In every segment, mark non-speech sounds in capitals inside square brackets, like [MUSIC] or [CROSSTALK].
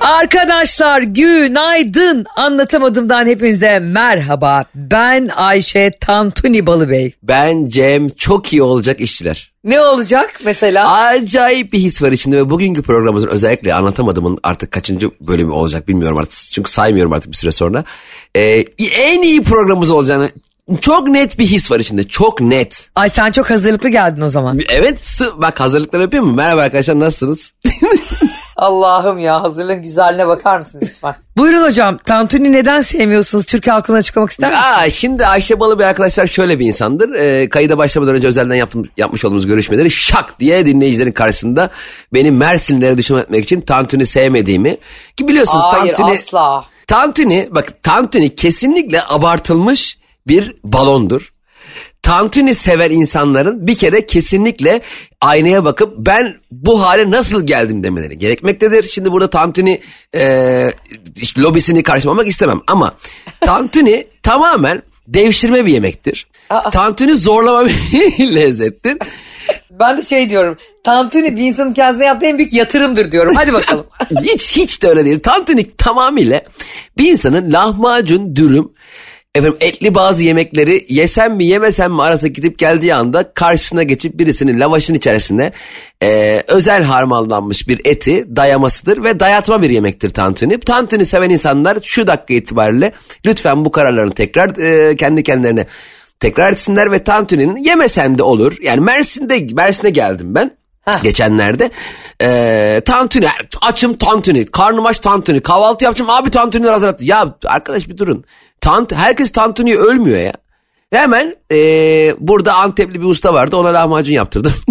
Arkadaşlar günaydın. Anlatamadığımdan hepinize merhaba. Ben Ayşe Tantuni Balıbey. Ben Cem çok iyi olacak işçiler. Ne olacak mesela? Acayip bir his var içinde ve bugünkü programımızın özellikle anlatamadığımın artık kaçıncı bölümü olacak bilmiyorum artık. Çünkü saymıyorum artık bir süre sonra. Ee, en iyi programımız olacağını çok net bir his var içinde. Çok net. Ay sen çok hazırlıklı geldin o zaman. Evet bak hazırlıklar yapıyor mu? Merhaba arkadaşlar nasılsınız? [LAUGHS] Allah'ım ya hazırlığın güzelliğine bakar mısın lütfen? [LAUGHS] Buyurun hocam. Tantuni neden sevmiyorsunuz? Türk halkına açıklamak ister misiniz? Aa, şimdi Ayşe Balı bir arkadaşlar şöyle bir insandır. Ee, kayıda başlamadan önce özelden yaptım, yapmış olduğumuz görüşmeleri şak diye dinleyicilerin karşısında beni Mersinlere düşman etmek için Tantuni sevmediğimi ki biliyorsunuz Hayır Tantuni asla. Tantuni bak Tantuni kesinlikle abartılmış bir balondur. Tantuni sever insanların bir kere kesinlikle aynaya bakıp ben bu hale nasıl geldim demeleri gerekmektedir. Şimdi burada Tantuni e, lobisini karşılamak istemem ama [LAUGHS] Tantuni tamamen devşirme bir yemektir. Tantuni zorlama bir [LAUGHS] lezzettir. Ben de şey diyorum. Tantuni bir insanın kendisine yaptığı en büyük yatırımdır diyorum. Hadi bakalım. [LAUGHS] hiç hiç de öyle değil. Tantuni tamamıyla bir insanın lahmacun, dürüm, efendim etli bazı yemekleri yesem mi yemesem mi arası gidip geldiği anda karşısına geçip birisinin lavaşın içerisine e, özel harmanlanmış bir eti dayamasıdır ve dayatma bir yemektir tantuni. Tantuni seven insanlar şu dakika itibariyle lütfen bu kararlarını tekrar e, kendi kendilerine tekrar etsinler ve tantuninin yemesen de olur. Yani Mersin'de Mersin'e geldim ben. Heh. Geçenlerde e, tantuni açım tantuni karnım aç tantuni kahvaltı yapacağım abi tantuniler hazırlattı. Ya arkadaş bir durun Tant, herkes tantuni ölmüyor ya. Hemen e, burada Antepli bir usta vardı ona lahmacun yaptırdım. [LAUGHS]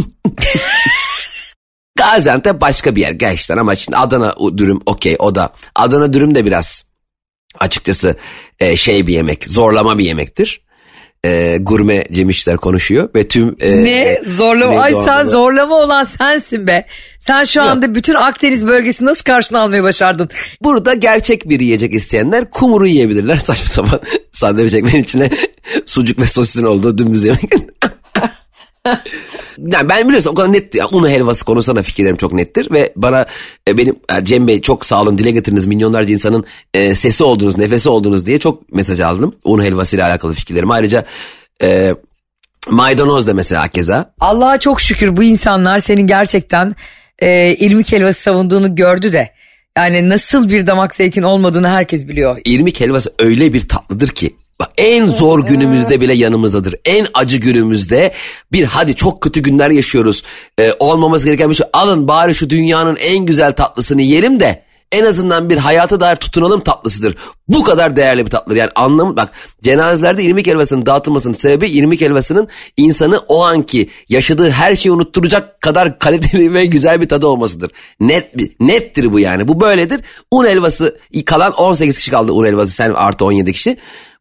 Gaziantep başka bir yer gerçekten ama şimdi Adana dürüm okey o da. Adana dürüm de biraz açıkçası e, şey bir yemek zorlama bir yemektir. E, gurme Cemişler konuşuyor ve tüm... E, ne? Zorlama. Güneydoğu Ay sen zorlama olan sensin be. Sen şu anda bütün Akdeniz bölgesini nasıl karşına almayı başardın? Burada gerçek bir yiyecek isteyenler kumru yiyebilirler [LAUGHS] saçma sapan [LAUGHS] sandviç ekmeğin içine sucuk ve sosisin olduğu dümdüz yemek. [LAUGHS] yani ben biliyorsun o kadar net ya, un helvası konusunda fikirlerim çok nettir ve bana e, benim e, Cem Bey çok sağ olun dile getiriniz milyonlarca insanın e, sesi oldunuz nefesi oldunuz diye çok mesaj aldım un helvası ile alakalı fikirlerim ayrıca e, maydanoz da mesela keza Allah'a çok şükür bu insanlar senin gerçekten e, ilmik helvası savunduğunu gördü de. Yani nasıl bir damak zevkin olmadığını herkes biliyor. İrmik helvası öyle bir tatlıdır ki bak en zor günümüzde bile yanımızdadır. En acı günümüzde bir hadi çok kötü günler yaşıyoruz. Ee, olmaması gereken bir şey. Alın bari şu dünyanın en güzel tatlısını yiyelim de en azından bir hayata dair tutunalım tatlısıdır. Bu kadar değerli bir tatlıdır. Yani anlamı bak cenazelerde irmik helvasının dağıtılmasının sebebi irmik helvasının insanı o anki yaşadığı her şeyi unutturacak kadar [LAUGHS] kaliteli ve güzel bir tadı olmasıdır. Net nettir bu yani. Bu böyledir. Un helvası kalan 18 kişi kaldı un helvası sen artı 17 kişi.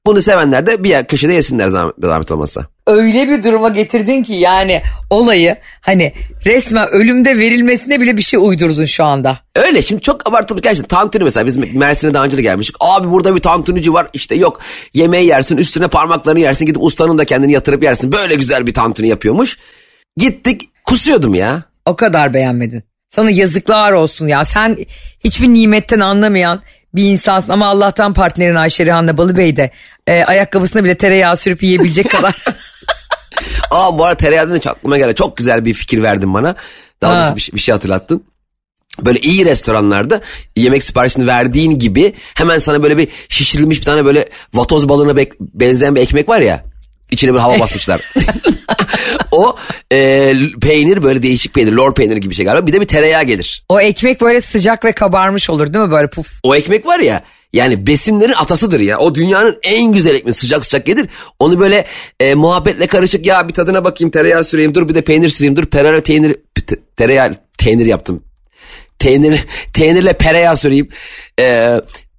Bunu sevenler de bir köşede yesinler zahmet, zahmet olmazsa. Öyle bir duruma getirdin ki yani olayı hani resmen ölümde verilmesine bile bir şey uydurdun şu anda. Öyle şimdi çok abartılı gerçekten tantuni mesela biz Mersin'e daha önce de gelmiştik. Abi burada bir tantunici var işte yok yemeği yersin üstüne parmaklarını yersin gidip ustanın da kendini yatırıp yersin. Böyle güzel bir tantuni yapıyormuş. Gittik kusuyordum ya. O kadar beğenmedin. Sana yazıklar olsun ya. Sen hiçbir nimetten anlamayan bir insansın ama Allah'tan partnerin Ayşe Rihanna Balıbey de e, ayakkabısına bile tereyağı sürüp yiyebilecek kadar. [LAUGHS] Aa bu arada tereyağından hiç aklıma geldi. Çok güzel bir fikir verdin bana. Daha Ha. doğrusu bir, şey- bir şey hatırlattın. Böyle iyi restoranlarda yemek siparişini verdiğin gibi hemen sana böyle bir şişirilmiş bir tane böyle vatoz balığına benzeyen bir ekmek var ya. İçine bir hava [LAUGHS] basmışlar. [LAUGHS] o e, peynir böyle değişik peynir, lor peyniri gibi bir şey galiba. Bir de bir tereyağı gelir. o ekmek böyle sıcak ve kabarmış olur değil mi böyle puf. O ekmek var ya yani besinlerin atasıdır ya. O dünyanın en güzel ekmeği sıcak sıcak yedir. Onu böyle e, muhabbetle karışık ya bir tadına bakayım tereyağı süreyim dur bir de peynir süreyim dur perara peynir te- tereyağı peynir yaptım. Teynir, teynirle [LAUGHS] pereyağı süreyim. E,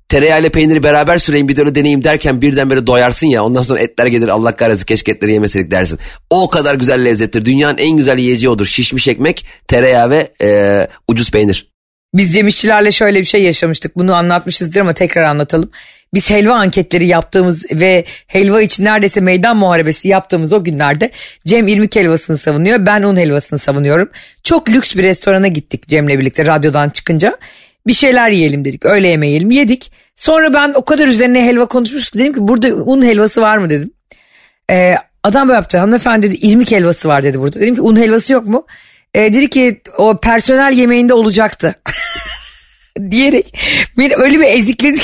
tereyağıyla peyniri beraber süreyim bir de öyle deneyeyim derken birden böyle doyarsın ya. Ondan sonra etler gelir Allah kahretsin keşke etleri yemeseydik dersin. O kadar güzel lezzettir. Dünyanın en güzel yiyeceği odur. Şişmiş ekmek, tereyağı ve e, ucuz peynir. Biz Cem İşçilerle şöyle bir şey yaşamıştık. Bunu anlatmışızdır ama tekrar anlatalım. Biz helva anketleri yaptığımız ve helva için neredeyse meydan muharebesi yaptığımız o günlerde Cem irmik helvasını savunuyor. Ben un helvasını savunuyorum. Çok lüks bir restorana gittik Cem'le birlikte radyodan çıkınca. Bir şeyler yiyelim dedik. Öğle yemeği yiyelim. Yedik. Sonra ben o kadar üzerine helva konuşmuştum. Dedim ki burada un helvası var mı dedim. Ee, adam böyle yaptı. Hanımefendi dedi irmik helvası var dedi burada. Dedim ki un helvası yok mu? Ee, dedi ki o personel yemeğinde olacaktı. [LAUGHS] Diyerek beni öyle bir ezikledi.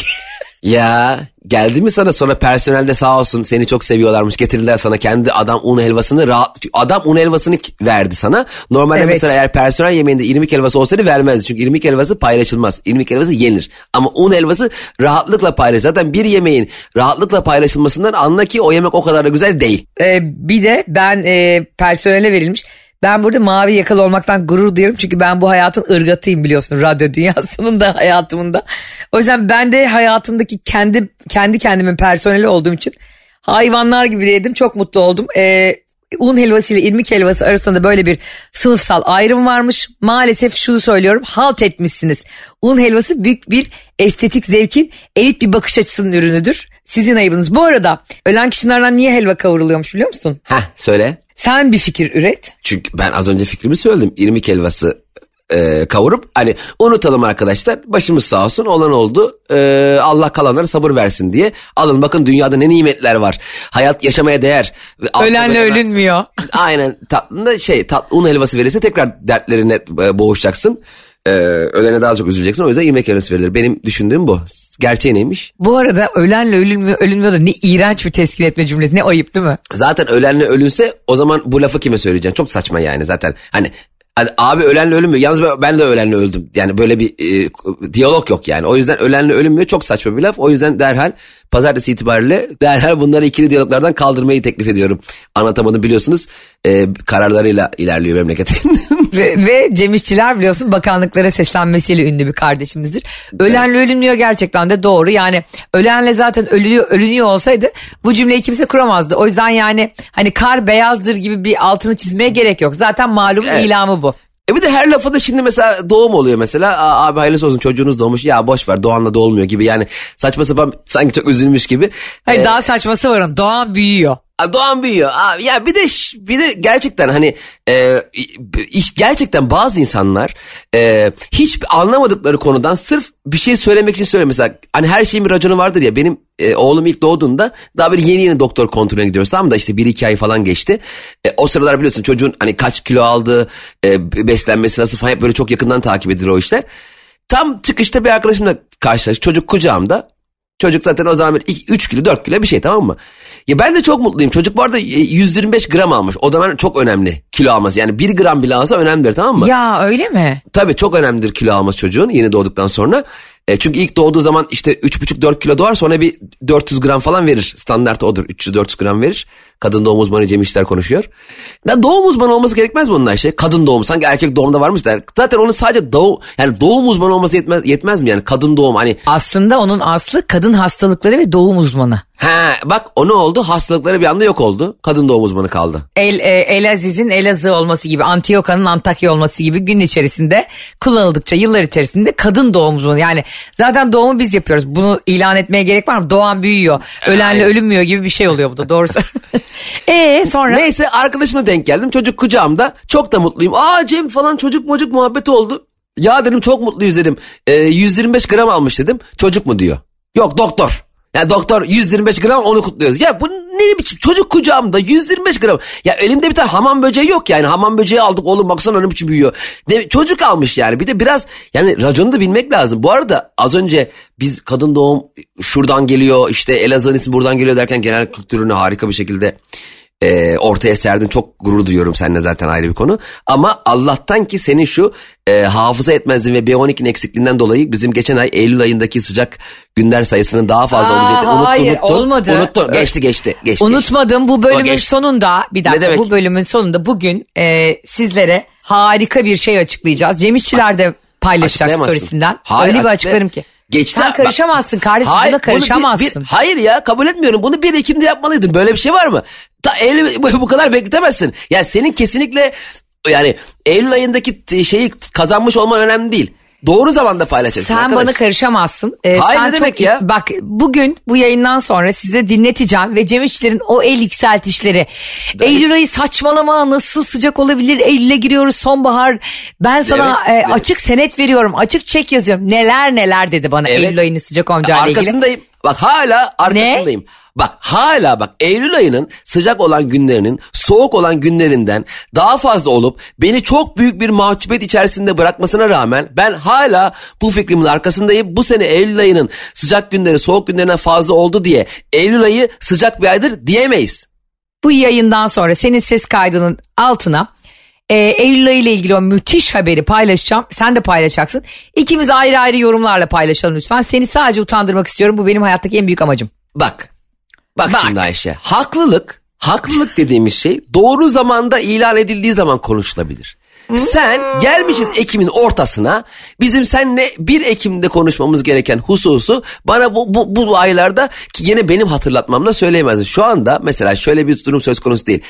Ya geldi mi sana sonra personelde sağ olsun seni çok seviyorlarmış getirdiler sana kendi adam un helvasını rahat adam un helvasını verdi sana. Normalde Evet. mesela eğer personel yemeğinde irmik helvası olsaydı vermezdi çünkü irmik helvası paylaşılmaz. İrmik helvası yenir ama un helvası rahatlıkla paylaşılır. Zaten bir yemeğin rahatlıkla paylaşılmasından anla ki o yemek o kadar da güzel değil. Ee, bir de ben e, personele verilmiş. Ben burada mavi yakalı olmaktan gurur duyuyorum. Çünkü ben bu hayatın ırgatıyım biliyorsun radyo dünyasının da hayatımında. O yüzden ben de hayatımdaki kendi kendi kendimin personeli olduğum için hayvanlar gibi yedim. Çok mutlu oldum. Ee, un helvası ile irmik helvası arasında da böyle bir sınıfsal ayrım varmış. Maalesef şunu söylüyorum halt etmişsiniz. Un helvası büyük bir estetik zevkin elit bir bakış açısının ürünüdür. Sizin ayıbınız. Bu arada ölen kişilerden niye helva kavruluyormuş biliyor musun? Heh söyle. Sen bir fikir üret. Çünkü ben az önce fikrimi söyledim. İrmik helvası e, kavurup hani unutalım arkadaşlar başımız sağ olsun olan oldu E, Allah kalanlara sabır versin diye alın bakın dünyada ne nimetler var hayat yaşamaya değer Ölenle mesela- ölünmüyor. aynen tatlında şey tat, un helvası verirse tekrar dertlerine e, boğuşacaksın E, ölene daha çok üzüleceksin o yüzden irmik helvası verilir benim düşündüğüm bu gerçeği neymiş Bu arada ölenle ölünmüyor, ölünmüyor da ne iğrenç bir teskin etme cümlesi. Ne ayıp değil mi? zaten ölenle ölünse o zaman bu lafı kime söyleyeceksin çok saçma yani zaten hani Hani abi ölenle ölünmüyor. Yalnız ben, ben de ölenle öldüm. Yani böyle bir e, diyalog yok yani. O yüzden ölenle ölünmüyor çok saçma bir laf. O yüzden derhal pazartesi itibariyle derhal bunları ikili diyaloglardan kaldırmayı teklif ediyorum. Anlatamadım biliyorsunuz. E, kararlarıyla ilerliyor memleketin. [LAUGHS] ve, ve Cem İşçiler biliyorsun bakanlıklara seslenmesiyle ünlü bir kardeşimizdir. Ölenle ölünmüyor gerçekten de doğru. Yani ölenle zaten ölünüyor, ölünüyor olsaydı bu cümleyi kimse kuramazdı. O yüzden yani hani kar beyazdır gibi bir altını çizmeye gerek yok. Zaten malum Evet. ilamı bu. E bir de her lafada şimdi mesela doğum oluyor mesela. Aa, abi hayırlısı olsun çocuğunuz doğmuş. Ya boş ver Doğan'la doğulmuyor gibi. Yani saçma sapan sanki çok üzülmüş gibi. Hayır E, daha saçması var onun. Doğan büyüyor. Doğan büyüyor. Aa, ya bir de bir de gerçekten hani e, gerçekten bazı insanlar e, hiç anlamadıkları konudan sırf bir şey söylemek için söylüyor. Mesela hani her şeyin bir raconu vardır ya. Benim e, oğlum ilk doğduğunda daha böyle yeni yeni doktor kontrolüne gidiyoruz tamam da işte bir iki ay falan geçti. E, o sıralar biliyorsun çocuğun hani kaç kilo aldığı, e, beslenmesi nasıl falan hep böyle çok yakından takip edilir o işler. Tam çıkışta bir arkadaşımla karşılaştık. Çocuk kucağımda. Çocuk zaten o zaman 3 kilo 4 kilo bir şey tamam mı? Ya ben de çok mutluyum. Çocuk bu arada e, 125 gram almış. O da ben çok önemli kilo alması. Yani 1 gram bile alsa önemlidir tamam mı? Ya öyle mi? Tabii çok önemlidir kilo alması çocuğun yeni doğduktan sonra. E, çünkü ilk doğduğu zaman işte 3,5-4 kilo doğar sonra bir 400 gram falan verir. Standart odur 300-400 gram verir. Kadın doğum uzmanı Cem İşler konuşuyor. Ya doğum uzmanı olması gerekmez mi onun Ayşe? Kadın doğum sanki erkek doğumda varmış da. Zaten onun sadece doğum yani doğum uzmanı olması yetmez, yetmez mi yani kadın doğum hani Aslında onun aslı kadın hastalıkları ve doğum uzmanı. He bak o ne oldu? Hastalıkları bir anda yok oldu. Kadın doğum uzmanı kaldı. El, e, Elaziz'in Elazığ olması gibi, Antiyoka'nın Antakya olması gibi gün içerisinde kullanıldıkça yıllar içerisinde kadın doğum uzmanı. Yani zaten doğumu biz yapıyoruz. Bunu ilan etmeye gerek var mı? Doğan büyüyor, ölenle ölünmüyor gibi bir şey oluyor bu da doğrusu. [LAUGHS] Eee sonra? Neyse arkadaşıma denk geldim. Çocuk kucağımda. Çok da mutluyum. Aa Cem falan çocuk mocuk muhabbeti oldu. Ya dedim çok mutluyuz dedim. Ee, 125 gram almış dedim. Çocuk mu diyor. Yok doktor. Ya doktor 125 gram onu kutluyoruz. Ya bu ne biçim çocuk kucağımda 125 gram. Ya elimde bir tane hamam böceği yok yani. Hamam böceği aldık oğlum baksana ne biçim büyüyor. Ne, çocuk almış yani. Bir de biraz yani raconu da bilmek lazım. Bu arada az önce biz kadın doğum şuradan geliyor işte Elazığ'ın ismi buradan geliyor derken genel kültürünü harika bir şekilde e, ortaya serdin. Çok gurur duyuyorum seninle zaten ayrı bir konu. Ama Allah'tan ki senin şu e, hafıza etmezliğin ve B12'nin eksikliğinden dolayı bizim geçen ay Eylül ayındaki sıcak günler sayısının daha fazla Aa, olacaktı. Unuttun, hayır, unuttun, olmadı. Unuttun. Geçti geçti. geçti Unutmadım bu bölümün sonunda bir dakika Ne demek? bu bölümün sonunda bugün e, sizlere harika bir şey açıklayacağız. Cem İşçiler de paylaşacak storiesinden. Hayır, Öyle bir açıklarım ki. Geçti. Sen karışamazsın kardeşim Hayır, buna bunu bir- karışamazsın. bir- hayır ya kabul etmiyorum. Bunu 1 Ekim'de yapmalıydın. Böyle bir şey var mı? Ta Eylül, [LAUGHS] bu kadar bekletemezsin. Ya senin kesinlikle yani Eylül ayındaki şeyi kazanmış olman önemli değil. Doğru zamanda paylaşacaksın Sen arkadaş. bana karışamazsın. Ee, Hayır, sen ne demek çok- ya? Bak bugün bu yayından sonra size dinleteceğim ve Cem İşçilerin o el yükseltişleri. Eylül ayı saçmalama nasıl sıcak olabilir? Eylül'e giriyoruz sonbahar. Ben sana Evet, e, evet. açık senet veriyorum. Açık çek yazıyorum. Neler neler dedi bana Evet. Eylül ayının sıcak olacağıyla ilgili. Arkasındayım. Bak hala arkasındayım. Bak hala bak Eylül ayının sıcak olan günlerinin soğuk olan günlerinden daha fazla olup beni çok büyük bir mahcubiyet içerisinde bırakmasına rağmen ben hala bu fikrimin arkasındayım. Bu sene Eylül ayının sıcak günleri soğuk günlerinden fazla oldu diye Eylül ayı sıcak bir aydır diyemeyiz. Bu yayından sonra senin ses kaydının altına e, Eylül ayı ile ilgili o müthiş haberi paylaşacağım. Sen de paylaşacaksın. İkimiz ayrı ayrı yorumlarla paylaşalım lütfen. Seni sadece utandırmak istiyorum. Bu benim hayattaki en büyük amacım. Bak. Bak, Bak. şimdi Ayşe. Haklılık, haklılık dediğimiz şey doğru zamanda ilan edildiği zaman konuşulabilir. Sen gelmişiz Ekim'in ortasına bizim seninle 1 Ekim'de konuşmamız gereken hususu bana bu, bu, bu aylarda ki yine benim hatırlatmamla söyleyemezsin. Şu anda mesela şöyle bir durum söz konusu değil.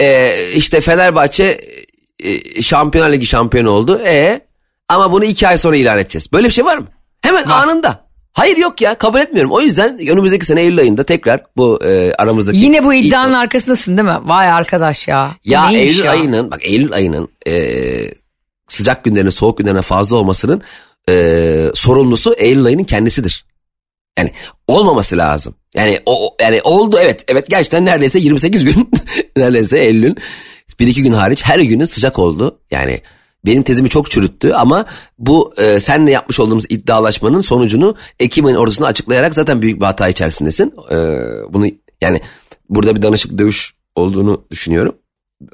Ee, işte Fenerbahçe e, Şampiyonlar Ligi şampiyonu oldu. E ama bunu iki ay sonra ilan edeceğiz. Böyle bir şey var mı? Hemen anında. Hayır yok ya kabul etmiyorum. O yüzden önümüzdeki sene Eylül ayında tekrar bu e, aramızdaki... Yine bu ilk- iddianın arkasındasın değil mi? Vay arkadaş ya. Ya neymiş Eylül ya? ayının bak Eylül ayının e, sıcak günlerine soğuk günlerine fazla olmasının e, sorumlusu Eylül ayının kendisidir. Yani olmaması lazım. Yani o o- yani oldu evet evet gerçekten neredeyse 28 gün [LAUGHS] neredeyse Eylül'ün bir iki gün hariç her günü sıcak oldu. Yani benim tezimi çok çürüttü ama bu e, senle yapmış olduğumuz iddialaşmanın sonucunu Ekim ayının ortasında açıklayarak zaten büyük bir hata içerisindesin. E, bunu yani burada bir danışık dövüş olduğunu düşünüyorum.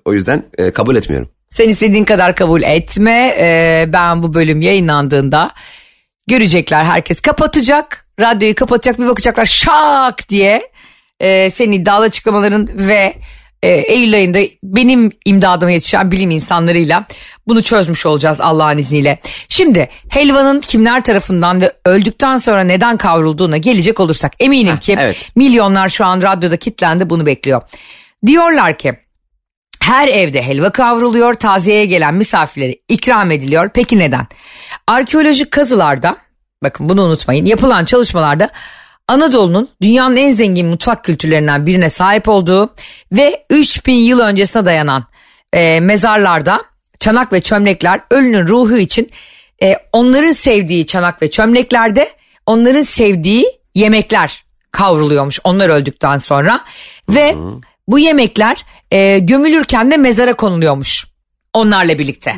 O yüzden e, kabul etmiyorum. Sen istediğin kadar kabul etme. Ee, ben bu bölüm yayınlandığında görecekler herkes kapatacak. Radyoyu kapatacak bir bakacaklar şak diye e, senin iddialı açıklamaların ve e, Eylül ayında benim imdadıma yetişen bilim insanlarıyla bunu çözmüş olacağız Allah'ın izniyle. Şimdi helvanın kimler tarafından ve öldükten sonra neden kavrulduğuna gelecek olursak eminim ki evet. milyonlar şu an radyoda kitlendi bunu bekliyor. Diyorlar ki her evde helva kavruluyor, taziyeye gelen misafirlere ikram ediliyor. Peki neden? Arkeolojik kazılarda, bakın bunu unutmayın, yapılan çalışmalarda Anadolu'nun dünyanın en zengin mutfak kültürlerinden birine sahip olduğu ve 3000 yıl öncesine dayanan e, mezarlarda çanak ve çömlekler ölünün ruhu için e, onların sevdiği çanak ve çömleklerde onların sevdiği yemekler kavruluyormuş onlar öldükten sonra ve bu yemekler e, gömülürken de mezara konuluyormuş onlarla birlikte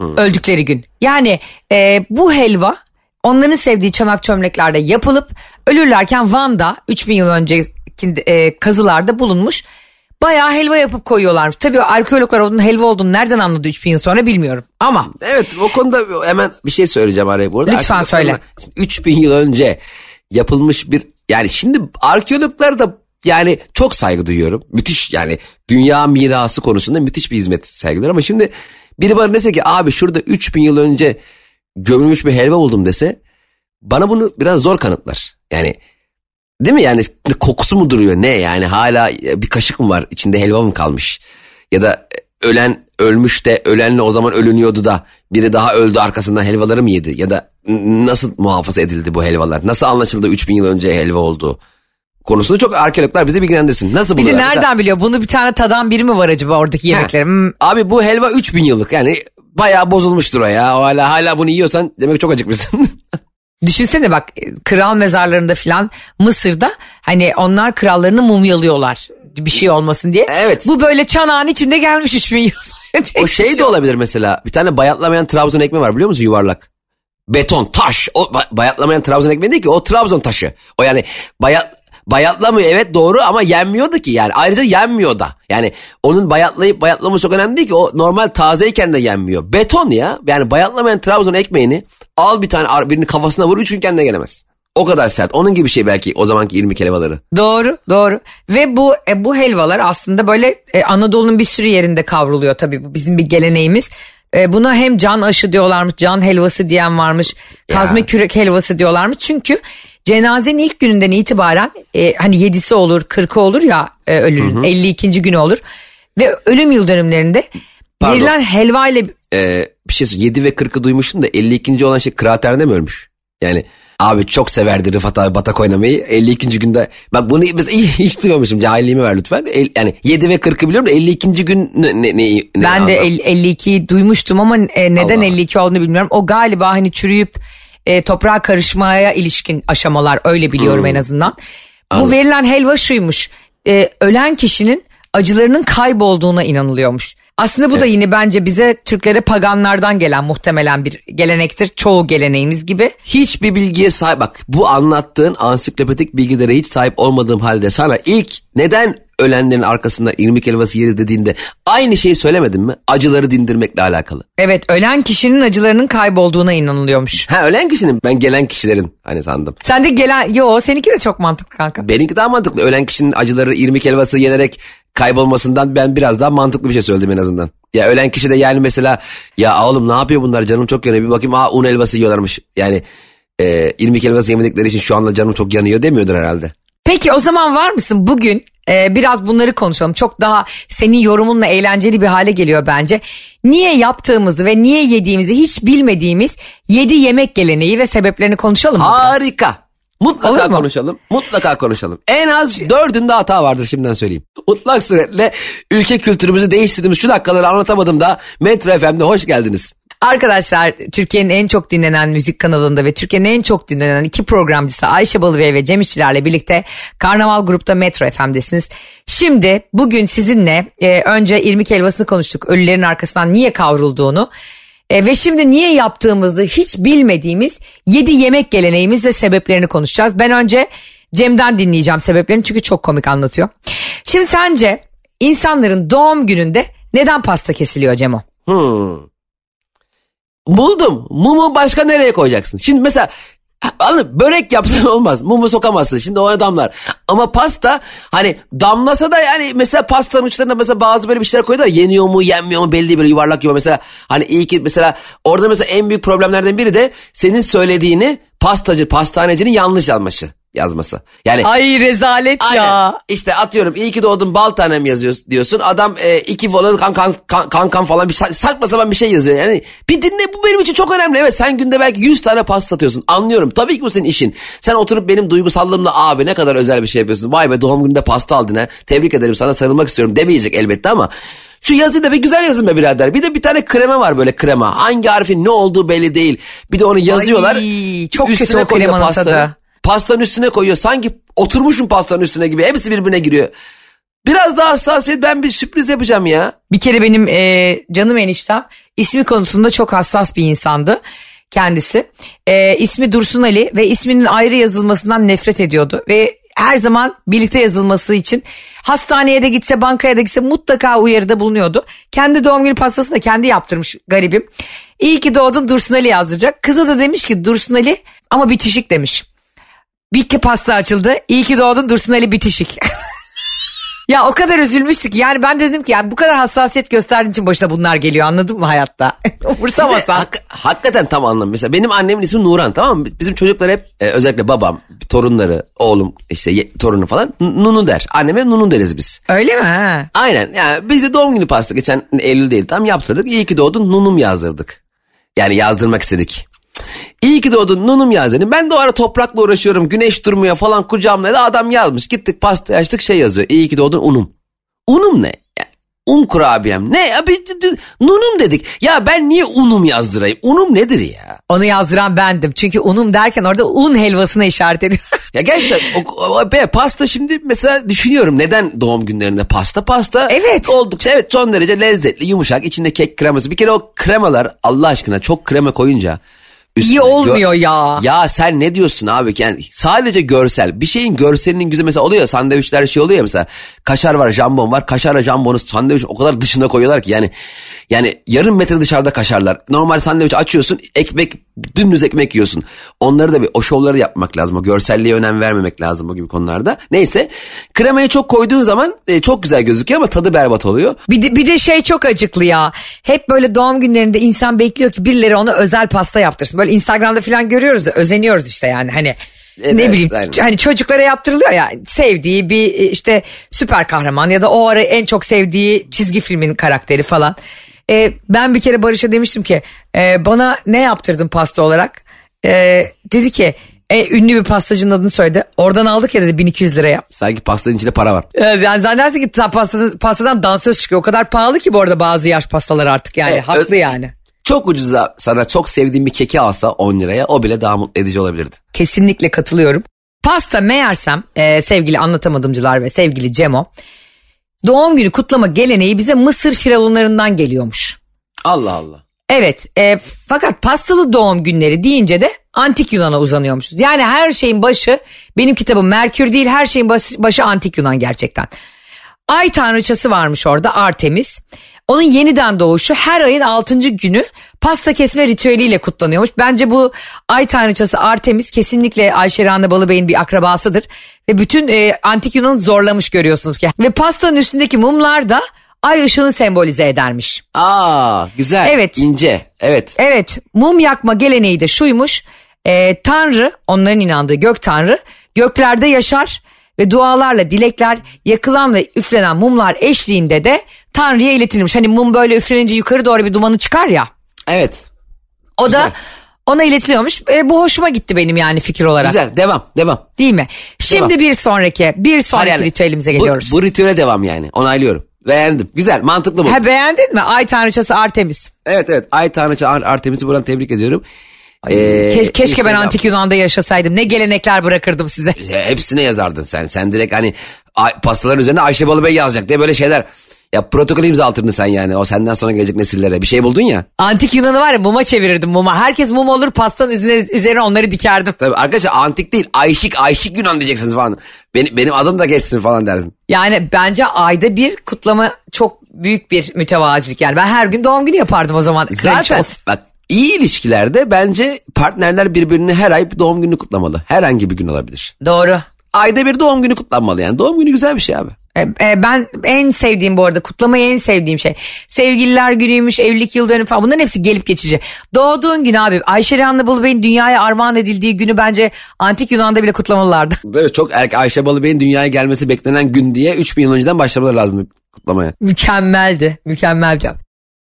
öldükleri gün. Yani e, bu helva onların sevdiği çanak çömleklerde yapılıp ölürlerken Van'da 3000 yıl önceki e, kazılarda bulunmuş. Bayağı helva yapıp koyuyorlarmış. Tabii arkeologlar onun helva olduğunu nereden anladı 3000 yıl sonra bilmiyorum. Ama Evet o konuda hemen bir şey söyleyeceğim araya bu arada. Lütfen söyle. Şimdi 3000 yıl önce yapılmış bir yani şimdi arkeologlar da yani çok saygı duyuyorum. Müthiş yani dünya mirası konusunda müthiş bir hizmet sergiliyor ama şimdi biri bana dese ki abi şurada 3000 yıl önce gömülmüş bir helva buldum dese bana bunu biraz zor kanıtlar. Yani değil mi yani kokusu mu duruyor ne yani hala bir kaşık mı var içinde helva mı kalmış ya da ölen ölmüş de ölenle o zaman ölünüyordu da biri daha öldü arkasından helvaları mı yedi ya da nasıl muhafaza edildi bu helvalar nasıl anlaşıldı 3000 yıl önce helva olduğu konusunda çok arkeologlar bizi bilgilendirsin. Nasıl bir de buluyorlar? nereden Mesela- biliyor? Bunu bir tane tadan biri mi var acaba oradaki yemekleri? Hmm, Abi bu helva 3000 yıllık yani bayağı bozulmuştur o ya. O Hala hala bunu yiyorsan demek ki çok acıkmışsın. [LAUGHS] Düşünsene bak kral mezarlarında filan Mısır'da hani onlar krallarını mumyalıyorlar bir şey olmasın diye. Evet. Bu böyle çanağın içinde gelmiş 3000 yıl o şey de olabilir mesela. Bir tane bayatlamayan Trabzon ekmeği var biliyor musun yuvarlak? Beton, taş. O ba- bayatlamayan Trabzon ekmeği değil ki o Trabzon taşı. O yani bayat bayatlamıyor evet doğru ama yenmiyor da ki yani ayrıca yenmiyor da. Yani onun bayatlayıp bayatlaması çok önemli değil ki o normal tazeyken de yenmiyor. Beton ya yani bayatlamayan Trabzon ekmeğini al bir tane birinin kafasına vur üç gün kendine gelemez. O kadar sert. Onun gibi şey belki o zamanki irmik helvaları. Doğru doğru ve bu e, bu helvalar aslında böyle e, Anadolu'nun bir sürü yerinde kavruluyor tabii bu bizim bir geleneğimiz. E, buna hem can aşı diyorlarmış can helvası diyen varmış kazme Ya. kürek helvası diyorlarmış çünkü cenazenin ilk gününden itibaren e, hani yedisi olur kırkı olur ya e, ölünün 52. günü olur ve ölüm yıl dönümlerinde Pardon. verilen helva ile e, bir şey 7 ve 40'ı duymuştum da 52. olan şey kraterde mi ölmüş? Yani abi çok severdi Rıfat abi batak oynamayı 52. günde bak bunu [LAUGHS] mesela hiç duymamışım cahilliğimi ver lütfen. El, yani 7 ve 40'ı biliyorum da 52. gün ne, ne, ne, Ben de 52'yi duymuştum ama e, neden Allah. 52 olduğunu bilmiyorum. O galiba hani çürüyüp e, toprağa karışmaya ilişkin aşamalar öyle biliyorum hmm. en azından. Anladım. Bu verilen helva şuymuş. E, ölen kişinin acılarının kaybolduğuna inanılıyormuş. Aslında bu evet. da yine bence bize Türklere paganlardan gelen muhtemelen bir gelenektir. Çoğu geleneğimiz gibi. Hiçbir bilgiye sahip bak bu anlattığın ansiklopedik bilgilere hiç sahip olmadığım halde sana ilk neden ölenlerin arkasında irmik helvası yeriz dediğinde aynı şeyi söylemedin mi? Acıları dindirmekle alakalı. Evet ölen kişinin acılarının kaybolduğuna inanılıyormuş. Ha ölen kişinin ben gelen kişilerin hani sandım. Sen de gelen yo seninki de çok mantıklı kanka. Benimki daha mantıklı. Ölen kişinin acıları irmik helvası yenerek kaybolmasından ben biraz daha mantıklı bir şey söyledim en azından. Ya ölen kişi de yani mesela ya oğlum ne yapıyor bunlar canım çok yanıyor bir bakayım aa un helvası yiyorlarmış. Yani e, irmik helvası yemedikleri için şu anda canım çok yanıyor demiyordur herhalde. Peki o zaman var mısın bugün e, biraz bunları konuşalım. Çok daha senin yorumunla eğlenceli bir hale geliyor bence. Niye yaptığımızı ve niye yediğimizi hiç bilmediğimiz yedi yemek geleneği ve sebeplerini konuşalım mı Harika. Biraz? Mutlaka konuşalım. Mutlaka konuşalım. En az dördünde hata vardır şimdiden söyleyeyim. Mutlak suretle ülke kültürümüzü değiştirdiğimiz şu dakikaları anlatamadım da Metro FM'de hoş geldiniz. Arkadaşlar Türkiye'nin en çok dinlenen müzik kanalında ve Türkiye'nin en çok dinlenen iki programcısı Ayşe Balıbey ve Cem İşçilerle birlikte Karnaval Grup'ta Metro FM'desiniz. Şimdi bugün sizinle e, önce irmik helvasını konuştuk. Ölülerin arkasından niye kavrulduğunu. E, ve şimdi niye yaptığımızı hiç bilmediğimiz 7 yemek geleneğimiz ve sebeplerini konuşacağız. Ben önce Cem'den dinleyeceğim sebeplerini çünkü çok komik anlatıyor. Şimdi sence insanların doğum gününde neden pasta kesiliyor Cemo? Hmm. Buldum. Mumu başka nereye koyacaksın? Şimdi mesela Anladın Börek yapsan [LAUGHS] olmaz. Mumu sokamazsın. Şimdi o adamlar. Ama pasta hani damlasa da yani mesela pastanın uçlarına mesela bazı böyle bir şeyler koyuyorlar. Yeniyor mu yenmiyor mu belli böyle yuvarlak gibi. Mesela hani iyi ki mesela orada mesela en büyük problemlerden biri de senin söylediğini pastacı pastanecinin yanlış alması yazması. Yani Ay rezalet aynen. ya. İşte atıyorum iyi ki doğdun bal tanem yazıyorsun diyorsun. Adam e, iki falan kan kan kan kan, kan falan bir saçma sapan bir şey yazıyor. Yani bir dinle bu benim için çok önemli. Evet sen günde belki 100 tane pasta satıyorsun. Anlıyorum. Tabii ki bu senin işin. Sen oturup benim duygusallığımla abi ne kadar özel bir şey yapıyorsun. Vay be doğum gününde pasta aldın ha. Tebrik ederim sana sarılmak istiyorum demeyecek elbette ama şu yazıyı da bir güzel yazın be birader. Bir de bir tane krema var böyle krema. Hangi harfin ne olduğu belli değil. Bir de onu yazıyorlar. Ay, çok kötü o kremanın tadı pastanın üstüne koyuyor. Sanki oturmuşum pastanın üstüne gibi. Hepsi birbirine giriyor. Biraz daha hassasiyet ben bir sürpriz yapacağım ya. Bir kere benim e, canım eniştem ismi konusunda çok hassas bir insandı kendisi. E, ismi Dursun Ali ve isminin ayrı yazılmasından nefret ediyordu. Ve her zaman birlikte yazılması için hastaneye de gitse bankaya da gitse mutlaka uyarıda bulunuyordu. Kendi doğum günü pastasını da kendi yaptırmış garibim. İyi ki doğdun Dursun Ali yazdıracak. Kızı da demiş ki Dursun Ali ama bitişik demiş. Bitti pasta açıldı. İyi ki doğdun Dursun Ali bitişik. [LAUGHS] ya o kadar üzülmüştük. Yani ben dedim ki yani bu kadar hassasiyet gösterdiğin için başına bunlar geliyor anladın mı hayatta? [LAUGHS] Umursamasan. Hak, hakikaten tam anlam. Mesela benim annemin ismi Nuran tamam mı? Bizim çocuklar hep e, özellikle babam, torunları, oğlum işte ye, torunu falan Nunu der. Anneme Nunu deriz biz. Öyle mi? Ha? Aynen. Yani biz de doğum günü pasta geçen Eylül değil tam yaptırdık. İyi ki doğdun Nunum yazdırdık. Yani yazdırmak istedik. İyi ki doğdun nunum yazını. Ben de o ara toprakla uğraşıyorum. Güneş durmuyor falan kucağımda da adam yazmış. Gittik pasta açtık şey yazıyor. İyi ki doğdun unum. Unum ne? Un kurabiyem. Ne ya? Bir, nunum dedik. Ya ben niye unum yazdırayım? Unum nedir ya? Onu yazdıran bendim. Çünkü unum derken orada un helvasına işaret ediyor. [LAUGHS] ya gerçekten o, o, be, pasta şimdi mesela düşünüyorum. Neden doğum günlerinde pasta? Pasta evet. oldukça evet son derece lezzetli, yumuşak. içinde kek kreması. Bir kere o kremalar Allah aşkına çok krema koyunca Üstüne. İyi olmuyor Gö- ya. Ya sen ne diyorsun abi? Yani sadece görsel. Bir şeyin görselinin güzel mesela oluyor sandviçler şey oluyor ya mesela. Kaşar var, jambon var. Kaşarla jambonu sandviç o kadar dışına koyuyorlar ki yani yani yarım metre dışarıda kaşarlar. Normal sandviç açıyorsun ekmek dümdüz ekmek yiyorsun. Onları da bir o şovları yapmak lazım. O görselliğe önem vermemek lazım o gibi konularda. Neyse kremayı çok koyduğun zaman e, çok güzel gözüküyor ama tadı berbat oluyor. Bir de, bir de şey çok acıklı ya. Hep böyle doğum günlerinde insan bekliyor ki birileri ona özel pasta yaptırsın. Böyle Instagram'da falan görüyoruz da özeniyoruz işte yani hani. Evet, ne bileyim aynen. hani çocuklara yaptırılıyor ya sevdiği bir işte süper kahraman ya da o ara en çok sevdiği çizgi filmin karakteri falan. E, ben bir kere Barış'a demiştim ki e, bana ne yaptırdın pasta olarak? E, dedi ki e, ünlü bir pastacının adını söyledi. Oradan aldık ya dedi 1200 liraya. Sanki pastanın içinde para var. E, yani zannedersin ki ta- pastadan, pastadan dansöz çıkıyor. O kadar pahalı ki bu arada bazı yaş pastalar artık yani. Evet, Haklı ö- yani. Çok ucuza sana çok sevdiğin bir keki alsa 10 liraya o bile daha mutlu edici olabilirdi. Kesinlikle katılıyorum. Pasta meğersem e, sevgili anlatamadımcılar ve sevgili Cemo doğum günü kutlama geleneği bize Mısır firavunlarından geliyormuş. Allah Allah. Evet e, fakat pastalı doğum günleri deyince de antik Yunan'a uzanıyormuşuz. Yani her şeyin başı benim kitabım Merkür değil her şeyin başı, başı antik Yunan gerçekten. Ay tanrıçası varmış orada Artemis. Onun yeniden doğuşu her ayın 6. günü pasta kesme ritüeliyle kutlanıyormuş. Bence bu ay tanrıçası Artemis kesinlikle Ayşe Rana Balıbey'in bir akrabasıdır. Ve bütün e, antik Yunan'ı zorlamış görüyorsunuz ki. Ve pastanın üstündeki mumlar da ay ışığını sembolize edermiş. Aa güzel. Evet. İnce. Evet. Evet mum yakma geleneği de şuymuş. Ee, tanrı onların inandığı gök tanrı göklerde yaşar ve dualarla dilekler yakılan ve üflenen mumlar eşliğinde de Tanrı'ya iletilmiş. Hani mum böyle üflenince yukarı doğru bir dumanı çıkar ya. Evet. O da Güzel. ona iletiliyormuş. E, bu hoşuma gitti benim yani fikir olarak. Güzel. Devam. Devam. Değil mi? Şimdi Devam. bir sonraki bir sonraki Hayır, yani ritüelimize bu- geliyoruz. Bu, ritüele devam yani. Onaylıyorum. Beğendim. Güzel. Mantıklı bu. ha, beğendin mi? Ay tanrıçası Artemis. Evet evet. Ay Tanrıça Ar- Artemis'i buradan tebrik ediyorum. Ee, Ke- keşke ben Instagram. antik Yunan'da yaşasaydım. Ne gelenekler bırakırdım size. Hepsine yazardın sen. Sen direkt hani pastaların üzerine Ayşe Balıbey yazacak diye böyle şeyler. Ya protokol imzaltırdın sen yani. O senden sonra gelecek nesillere. Bir şey buldun ya. Antik Yunan'ı var ya muma çevirirdim muma. Herkes mum olur pastanın üzerine, üzerine onları dikerdim. Tabii arkadaşlar antik değil. Ayşik, Ayşik Yunan diyeceksiniz falan. Benim, benim adım da geçsin falan derdin. Yani bence ayda bir kutlama çok büyük bir mütevazilik. Yani ben her gün doğum günü yapardım o zaman. Zaten bak iyi ilişkilerde bence partnerler birbirini her ay bir doğum günü kutlamalı. Herhangi bir gün olabilir. Doğru. Ayda bir doğum günü kutlanmalı yani. Doğum günü güzel bir şey abi. E, e, ben en sevdiğim bu arada kutlamayı en sevdiğim şey. Sevgililer günüymüş, evlilik yıl dönümü falan bunların hepsi gelip geçici. Doğduğun gün abi Ayşe Rehan'la Bey'in dünyaya armağan edildiği günü bence antik Yunan'da bile kutlamalılardı. [LAUGHS] Evet, çok erken Ayşe Balıbey'in dünyaya gelmesi beklenen gün diye 3000 yıl önceden başlamaları lazım kutlamaya. Mükemmeldi. Mükemmel cevap.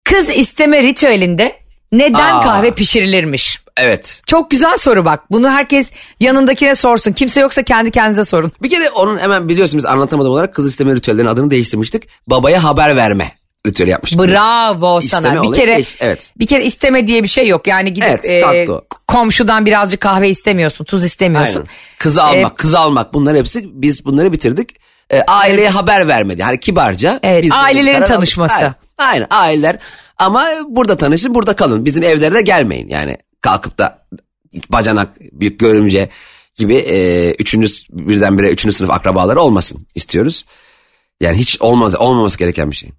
Kız isteme ritüelinde neden Aa. kahve pişirilirmiş? Evet. Çok güzel soru bak. Bunu herkes yanındakine sorsun. Kimse yoksa kendi kendinize sorun. Bir kere onun hemen biliyorsunuz anlatamadım olarak kız isteme ritüellerinin adını değiştirmiştik. Babaya haber verme ritüeli yapmıştık. Bravo İsteme sana. Bir olayı kere değiş- evet. bir kere isteme diye bir şey yok. Yani gidip Evet, e, komşudan birazcık kahve istemiyorsun, tuz istemiyorsun. Aynen. Kızı almak, Ee, kızı almak bunlar hepsi biz bunları bitirdik. Ee, aileye haber vermedi. Hani kibarca. Evet, ailelerin karar aldık. Aynen, aileler ama burada tanışın burada kalın. Bizim evlere de gelmeyin. Yani kalkıp da bacanak, büyük görümce gibi e, üçüncü birdenbire üçüncü sınıf akrabaları olmasın istiyoruz. Yani hiç olmaz, olmaması gereken bir şey.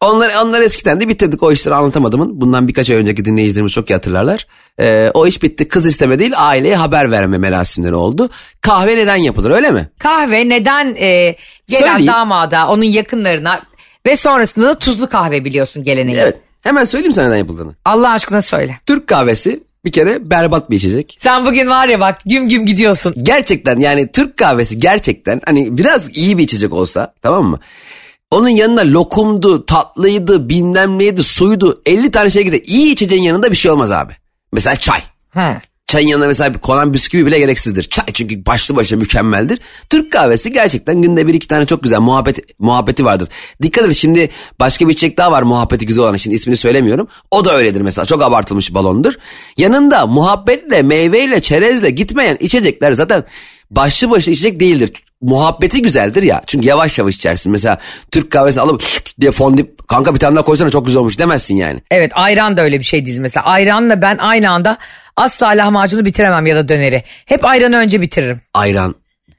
Onlar, onlar eskiden de bitirdik o işleri anlatamadımın. Bundan birkaç ay önceki dinleyicilerimiz çok iyi hatırlarlar. Ee, o iş bitti. Kız isteme değil aileye haber verme merasimleri oldu. Kahve neden yapılır öyle mi? Kahve neden e, gelen Söyleyeyim. damada, onun yakınlarına ve sonrasında da tuzlu kahve biliyorsun geleneği. Evet. Hemen söyleyeyim sana neden yapıldığını. Allah aşkına söyle. Türk kahvesi bir kere berbat bir içecek. Sen bugün var ya bak güm güm gidiyorsun. Gerçekten yani Türk kahvesi gerçekten hani biraz iyi bir içecek olsa tamam mı? Onun yanına lokumdu, tatlıydı, bilmem neydi, suydu. 50 tane şey gider. İyi içeceğin yanında bir şey olmaz abi. Mesela çay. Ha. Çayın yanına mesela konan bisküvi bile gereksizdir. Çay çünkü başlı başına mükemmeldir. Türk kahvesi gerçekten günde bir iki tane çok güzel muhabbet, muhabbeti vardır. Dikkat edin şimdi başka bir içecek daha var muhabbeti güzel olan. Şimdi ismini söylemiyorum. O da öyledir mesela çok abartılmış balondur. Yanında muhabbetle, meyveyle, çerezle gitmeyen içecekler zaten başlı başına içecek değildir. Muhabbeti güzeldir ya. Çünkü yavaş yavaş içersin. Mesela Türk kahvesi alıp diye fondip kanka bir tane daha koysana çok güzel olmuş demezsin yani. Evet ayran da öyle bir şey değil mesela. Ayranla ben aynı anda asla lahmacunu bitiremem ya da döneri. Hep ayranı önce bitiririm. Ayran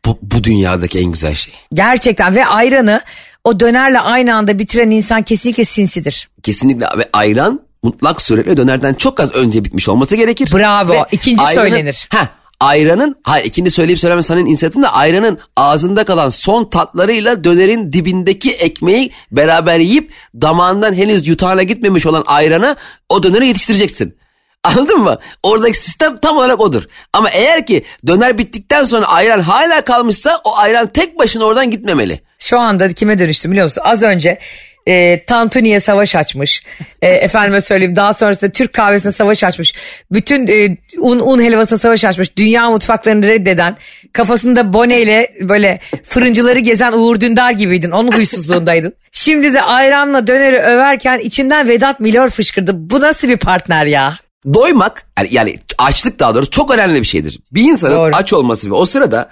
bu, bu dünyadaki en güzel şey. Gerçekten ve ayranı o dönerle aynı anda bitiren insan kesinlikle sinsidir. Kesinlikle ve ayran mutlak suretle dönerden çok az önce bitmiş olması gerekir. Bravo. Ve İkinci söylenir. Heh, ayranın, hayır ikinci söyleyip söylemem senin inisiyatifin de ayranın ağzında kalan son tatlarıyla dönerin dibindeki ekmeği beraber yiyip damağından henüz yutağına gitmemiş olan ayrana o döneri yetiştireceksin. Anladın mı? Oradaki sistem tam olarak odur. Ama eğer ki döner bittikten sonra ayran hala kalmışsa o ayran tek başına oradan gitmemeli. Şu anda kime dönüştüm biliyor musun? Az önce e, Tantuni'ye savaş açmış. E, [LAUGHS] efendime söyleyeyim daha sonrasında Türk kahvesine savaş açmış. Bütün e, un, un helvasına savaş açmış. Dünya mutfaklarını reddeden kafasında boneyle böyle fırıncıları gezen Uğur Dündar gibiydin. Onun huysuzluğundaydın. [LAUGHS] Şimdi de ayranla döneri överken içinden Vedat Milor fışkırdı. Bu nasıl bir partner ya? Doymak yani- açlık daha doğrusu çok önemli bir şeydir. Bir insanın Doğru. aç olması ve o sırada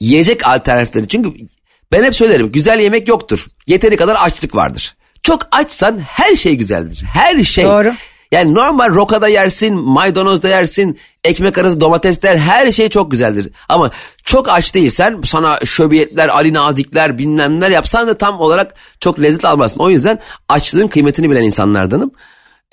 yiyecek alternatifleri çünkü ben hep söylerim güzel yemek yoktur. Yeteri kadar açlık vardır. Çok açsan her şey güzeldir. Her şey. Doğru. Yani normal rokada yersin, maydanoz da yersin, ekmek arası domates der her şey çok güzeldir. Ama çok aç değilsen sana şöbiyetler, Ali Nazikler bilmem neler yapsan da tam olarak çok lezzet almazsın. O yüzden açlığın kıymetini bilen insanlardanım.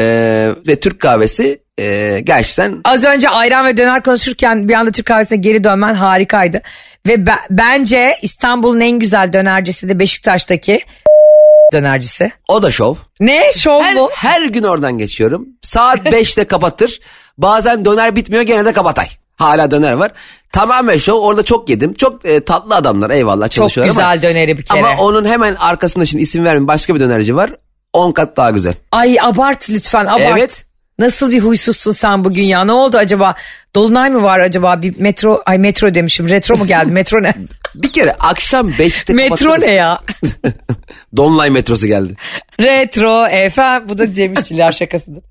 Ee, ve Türk kahvesi e, gerçekten Az önce ayran ve döner konuşurken bir anda Türk kahvesine geri dönmen harikaydı. Ve be- bence İstanbul'un en güzel dönercisi de Beşiktaş'taki [LAUGHS] dönercisi. o da şov. Ne şov Her, bu? her gün oradan geçiyorum. Saat [LAUGHS] 5'te kapatır. Bazen döner bitmiyor gene de kapatay. Hala döner var. Tamamen şov. Orada çok yedim. Çok e, tatlı adamlar eyvallah Çok çalışıyor ama. güzel döneri bir kere. Ama onun hemen arkasında şimdi isim vermeyeyim başka bir dönerci var. 10 kat daha güzel. Ay abart lütfen abart. Evet. Nasıl bir huysuzsun sen bugün ya? Ne oldu acaba? Dolunay mı var acaba? Bir metro, ay metro demişim. Retro mu geldi? Metro ne? [LAUGHS] Bir kere akşam 5'te metro ne ya? [LAUGHS] Dolunay metrosu geldi. Retro efendim. Bu da Cem İşçiler şakasıdır.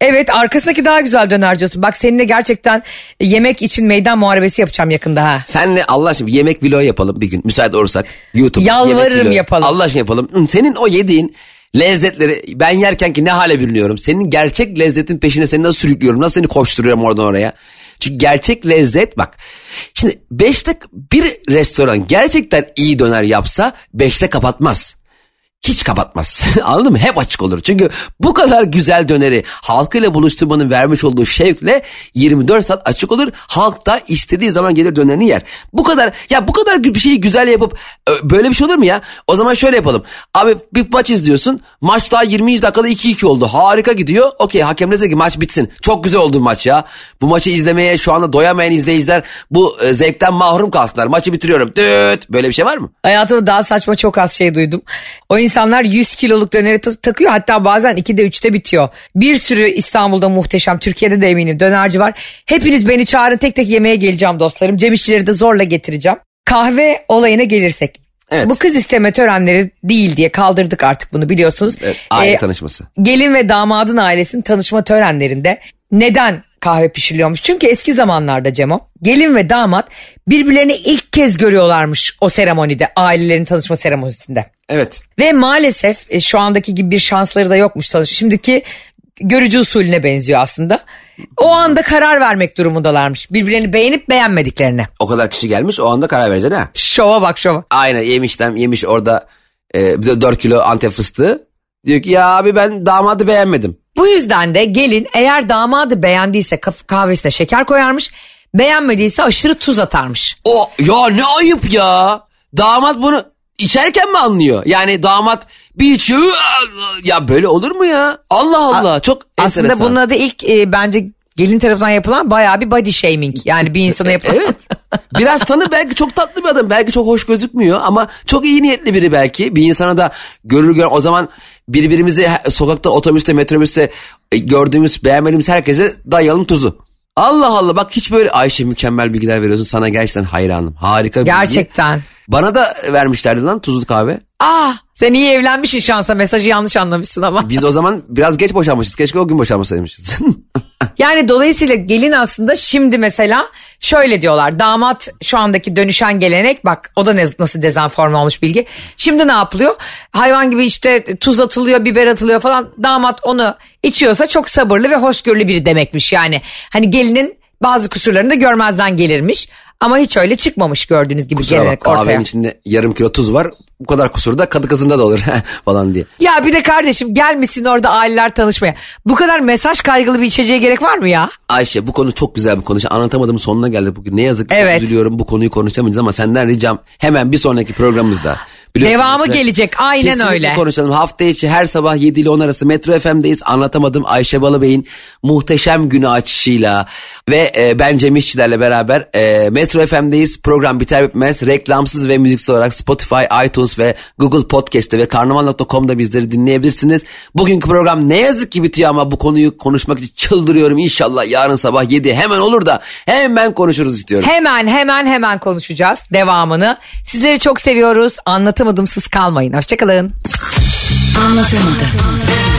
Evet arkasındaki daha güzel dönerci olsun. Bak seninle gerçekten yemek için meydan muharebesi yapacağım yakında ha. Senle Allah aşkına yemek vlogu yapalım bir gün. Müsait olursak YouTube. Yalvarırım yapalım. Allah aşkına yapalım. Senin o yediğin lezzetleri ben yerken ki ne hale bürünüyorum. Senin gerçek lezzetin peşine seni nasıl sürüklüyorum. Nasıl seni koşturuyorum oradan oraya. Çünkü gerçek lezzet bak. Şimdi beşte bir restoran gerçekten iyi döner yapsa beşte kapatmaz. Hiç kapatmaz. [LAUGHS] Anladın mı? Hep açık olur. Çünkü bu kadar güzel döneri halkıyla buluşturmanın vermiş olduğu şevkle 24 saat açık olur. Halk da istediği zaman gelir dönerini yer. Bu kadar ya bu kadar bir şeyi güzel yapıp ö, böyle bir şey olur mu ya? O zaman şöyle yapalım. Abi bir maç izliyorsun. Maç daha 20. dakikada 2-2 oldu. Harika gidiyor. Okey hakem ki maç bitsin. Çok güzel oldu maç ya. Bu maçı izlemeye şu anda doyamayan izleyiciler bu e, zevkten mahrum kalsınlar. Maçı bitiriyorum. Düt. Böyle bir şey var mı? Hayatımda daha saçma çok az şey duydum. O insanlar 100 kiloluk döneri ta- takıyor hatta bazen 2'de 3'te bitiyor. Bir sürü İstanbul'da muhteşem Türkiye'de de eminim dönerci var. Hepiniz beni çağırın tek tek yemeğe geleceğim dostlarım. Cem İşçileri de zorla getireceğim. Kahve olayına gelirsek. Evet. Bu kız isteme törenleri değil diye kaldırdık artık bunu biliyorsunuz. Evet, aile Ee, tanışması. gelin ve damadın ailesinin tanışma törenlerinde neden kahve pişiriliyormuş? Çünkü eski zamanlarda Cemo gelin ve damat birbirlerini ilk kez görüyorlarmış o seremonide ailelerin tanışma seremonisinde. Evet. Ve maalesef e, şu andaki gibi bir şansları da yokmuş tanış. Şimdiki görücü usulüne benziyor aslında. O anda karar vermek durumundalarmış. Birbirlerini beğenip beğenmediklerine. O kadar kişi gelmiş o anda karar vereceksin ha. Şova bak şova. Aynen yemişten yemiş orada e, bir de 4 kilo antep fıstığı. Diyor ki ya abi ben damadı beğenmedim. Bu yüzden de gelin eğer damadı beğendiyse kahvesine şeker koyarmış. Beğenmediyse aşırı tuz atarmış. O ya ne ayıp ya. Damat bunu içerken mi anlıyor? Yani damat bir içiyor ya böyle olur mu ya? Allah Allah çok Aslında enteresan. bunun adı ilk e, bence gelin tarafından yapılan bayağı bir body shaming. Yani bir insana yapılan. Evet. Biraz tanı belki çok tatlı bir adam. Belki çok hoş gözükmüyor ama çok iyi niyetli biri belki. Bir insana da görür gör o zaman birbirimizi sokakta otobüste metrobüste e, gördüğümüz beğenmediğimiz herkese dayayalım tuzu. Allah Allah bak hiç böyle Ayşe mükemmel bilgiler veriyorsun. Sana gerçekten hayranım. Harika bir bilgi. Gerçekten. Bana da vermişlerdi lan tuzlu kahve. Ah sen iyi evlenmişsin şansa mesajı yanlış anlamışsın ama. Biz o zaman biraz geç boşanmışız. Keşke o gün boşanmasaymışız. [LAUGHS] Yani dolayısıyla gelin aslında şimdi mesela şöyle diyorlar. Damat şu andaki dönüşen gelenek bak o da ne, nasıl dezenforme olmuş bilgi. Şimdi ne yapılıyor? Hayvan gibi işte tuz atılıyor, biber atılıyor falan. Damat onu içiyorsa çok sabırlı ve hoşgörülü biri demekmiş yani. Hani gelinin bazı kusurlarını da görmezden gelirmiş. Ama hiç öyle çıkmamış gördüğünüz gibi Kusura bak gelenek kahvenin ortaya. içinde yarım kilo tuz var. Bu kadar kusur da kadı kızında da olur [LAUGHS] falan diye. Ya bir de kardeşim gelmişsin orada aileler tanışmaya. Bu kadar mesaj kaygılı bir içeceğe gerek var mı ya? Ayşe bu konu çok güzel bir konu. Şimdi Anlatamadığım sonuna geldik bugün. Ne yazık ki Evet. üzülüyorum bu konuyu konuşamayacağız ama senden ricam hemen bir sonraki programımızda Devamı gelecek, aynen kesinlikle öyle. konuşalım. Hafta içi her sabah 7 ile 10 arası Metro FM'deyiz. Anlatamadım Ayşe Balıbey'in muhteşem günü açışıyla ve e, ben Cem İşçilerle beraber e, Metro FM'deyiz. Program biter bitmez reklamsız ve müziksiz olarak Spotify, iTunes ve Google Podcast'te ve karnaval.com'da bizleri dinleyebilirsiniz. Bugünkü program ne yazık ki bitiyor ama bu konuyu konuşmak için çıldırıyorum. İnşallah yarın sabah 7 hemen olur da hemen konuşuruz istiyorum. Hemen hemen hemen konuşacağız devamını. Sizleri çok seviyoruz. Anlatamadım siz kalmayın. Hoşçakalın. Anlatamadım.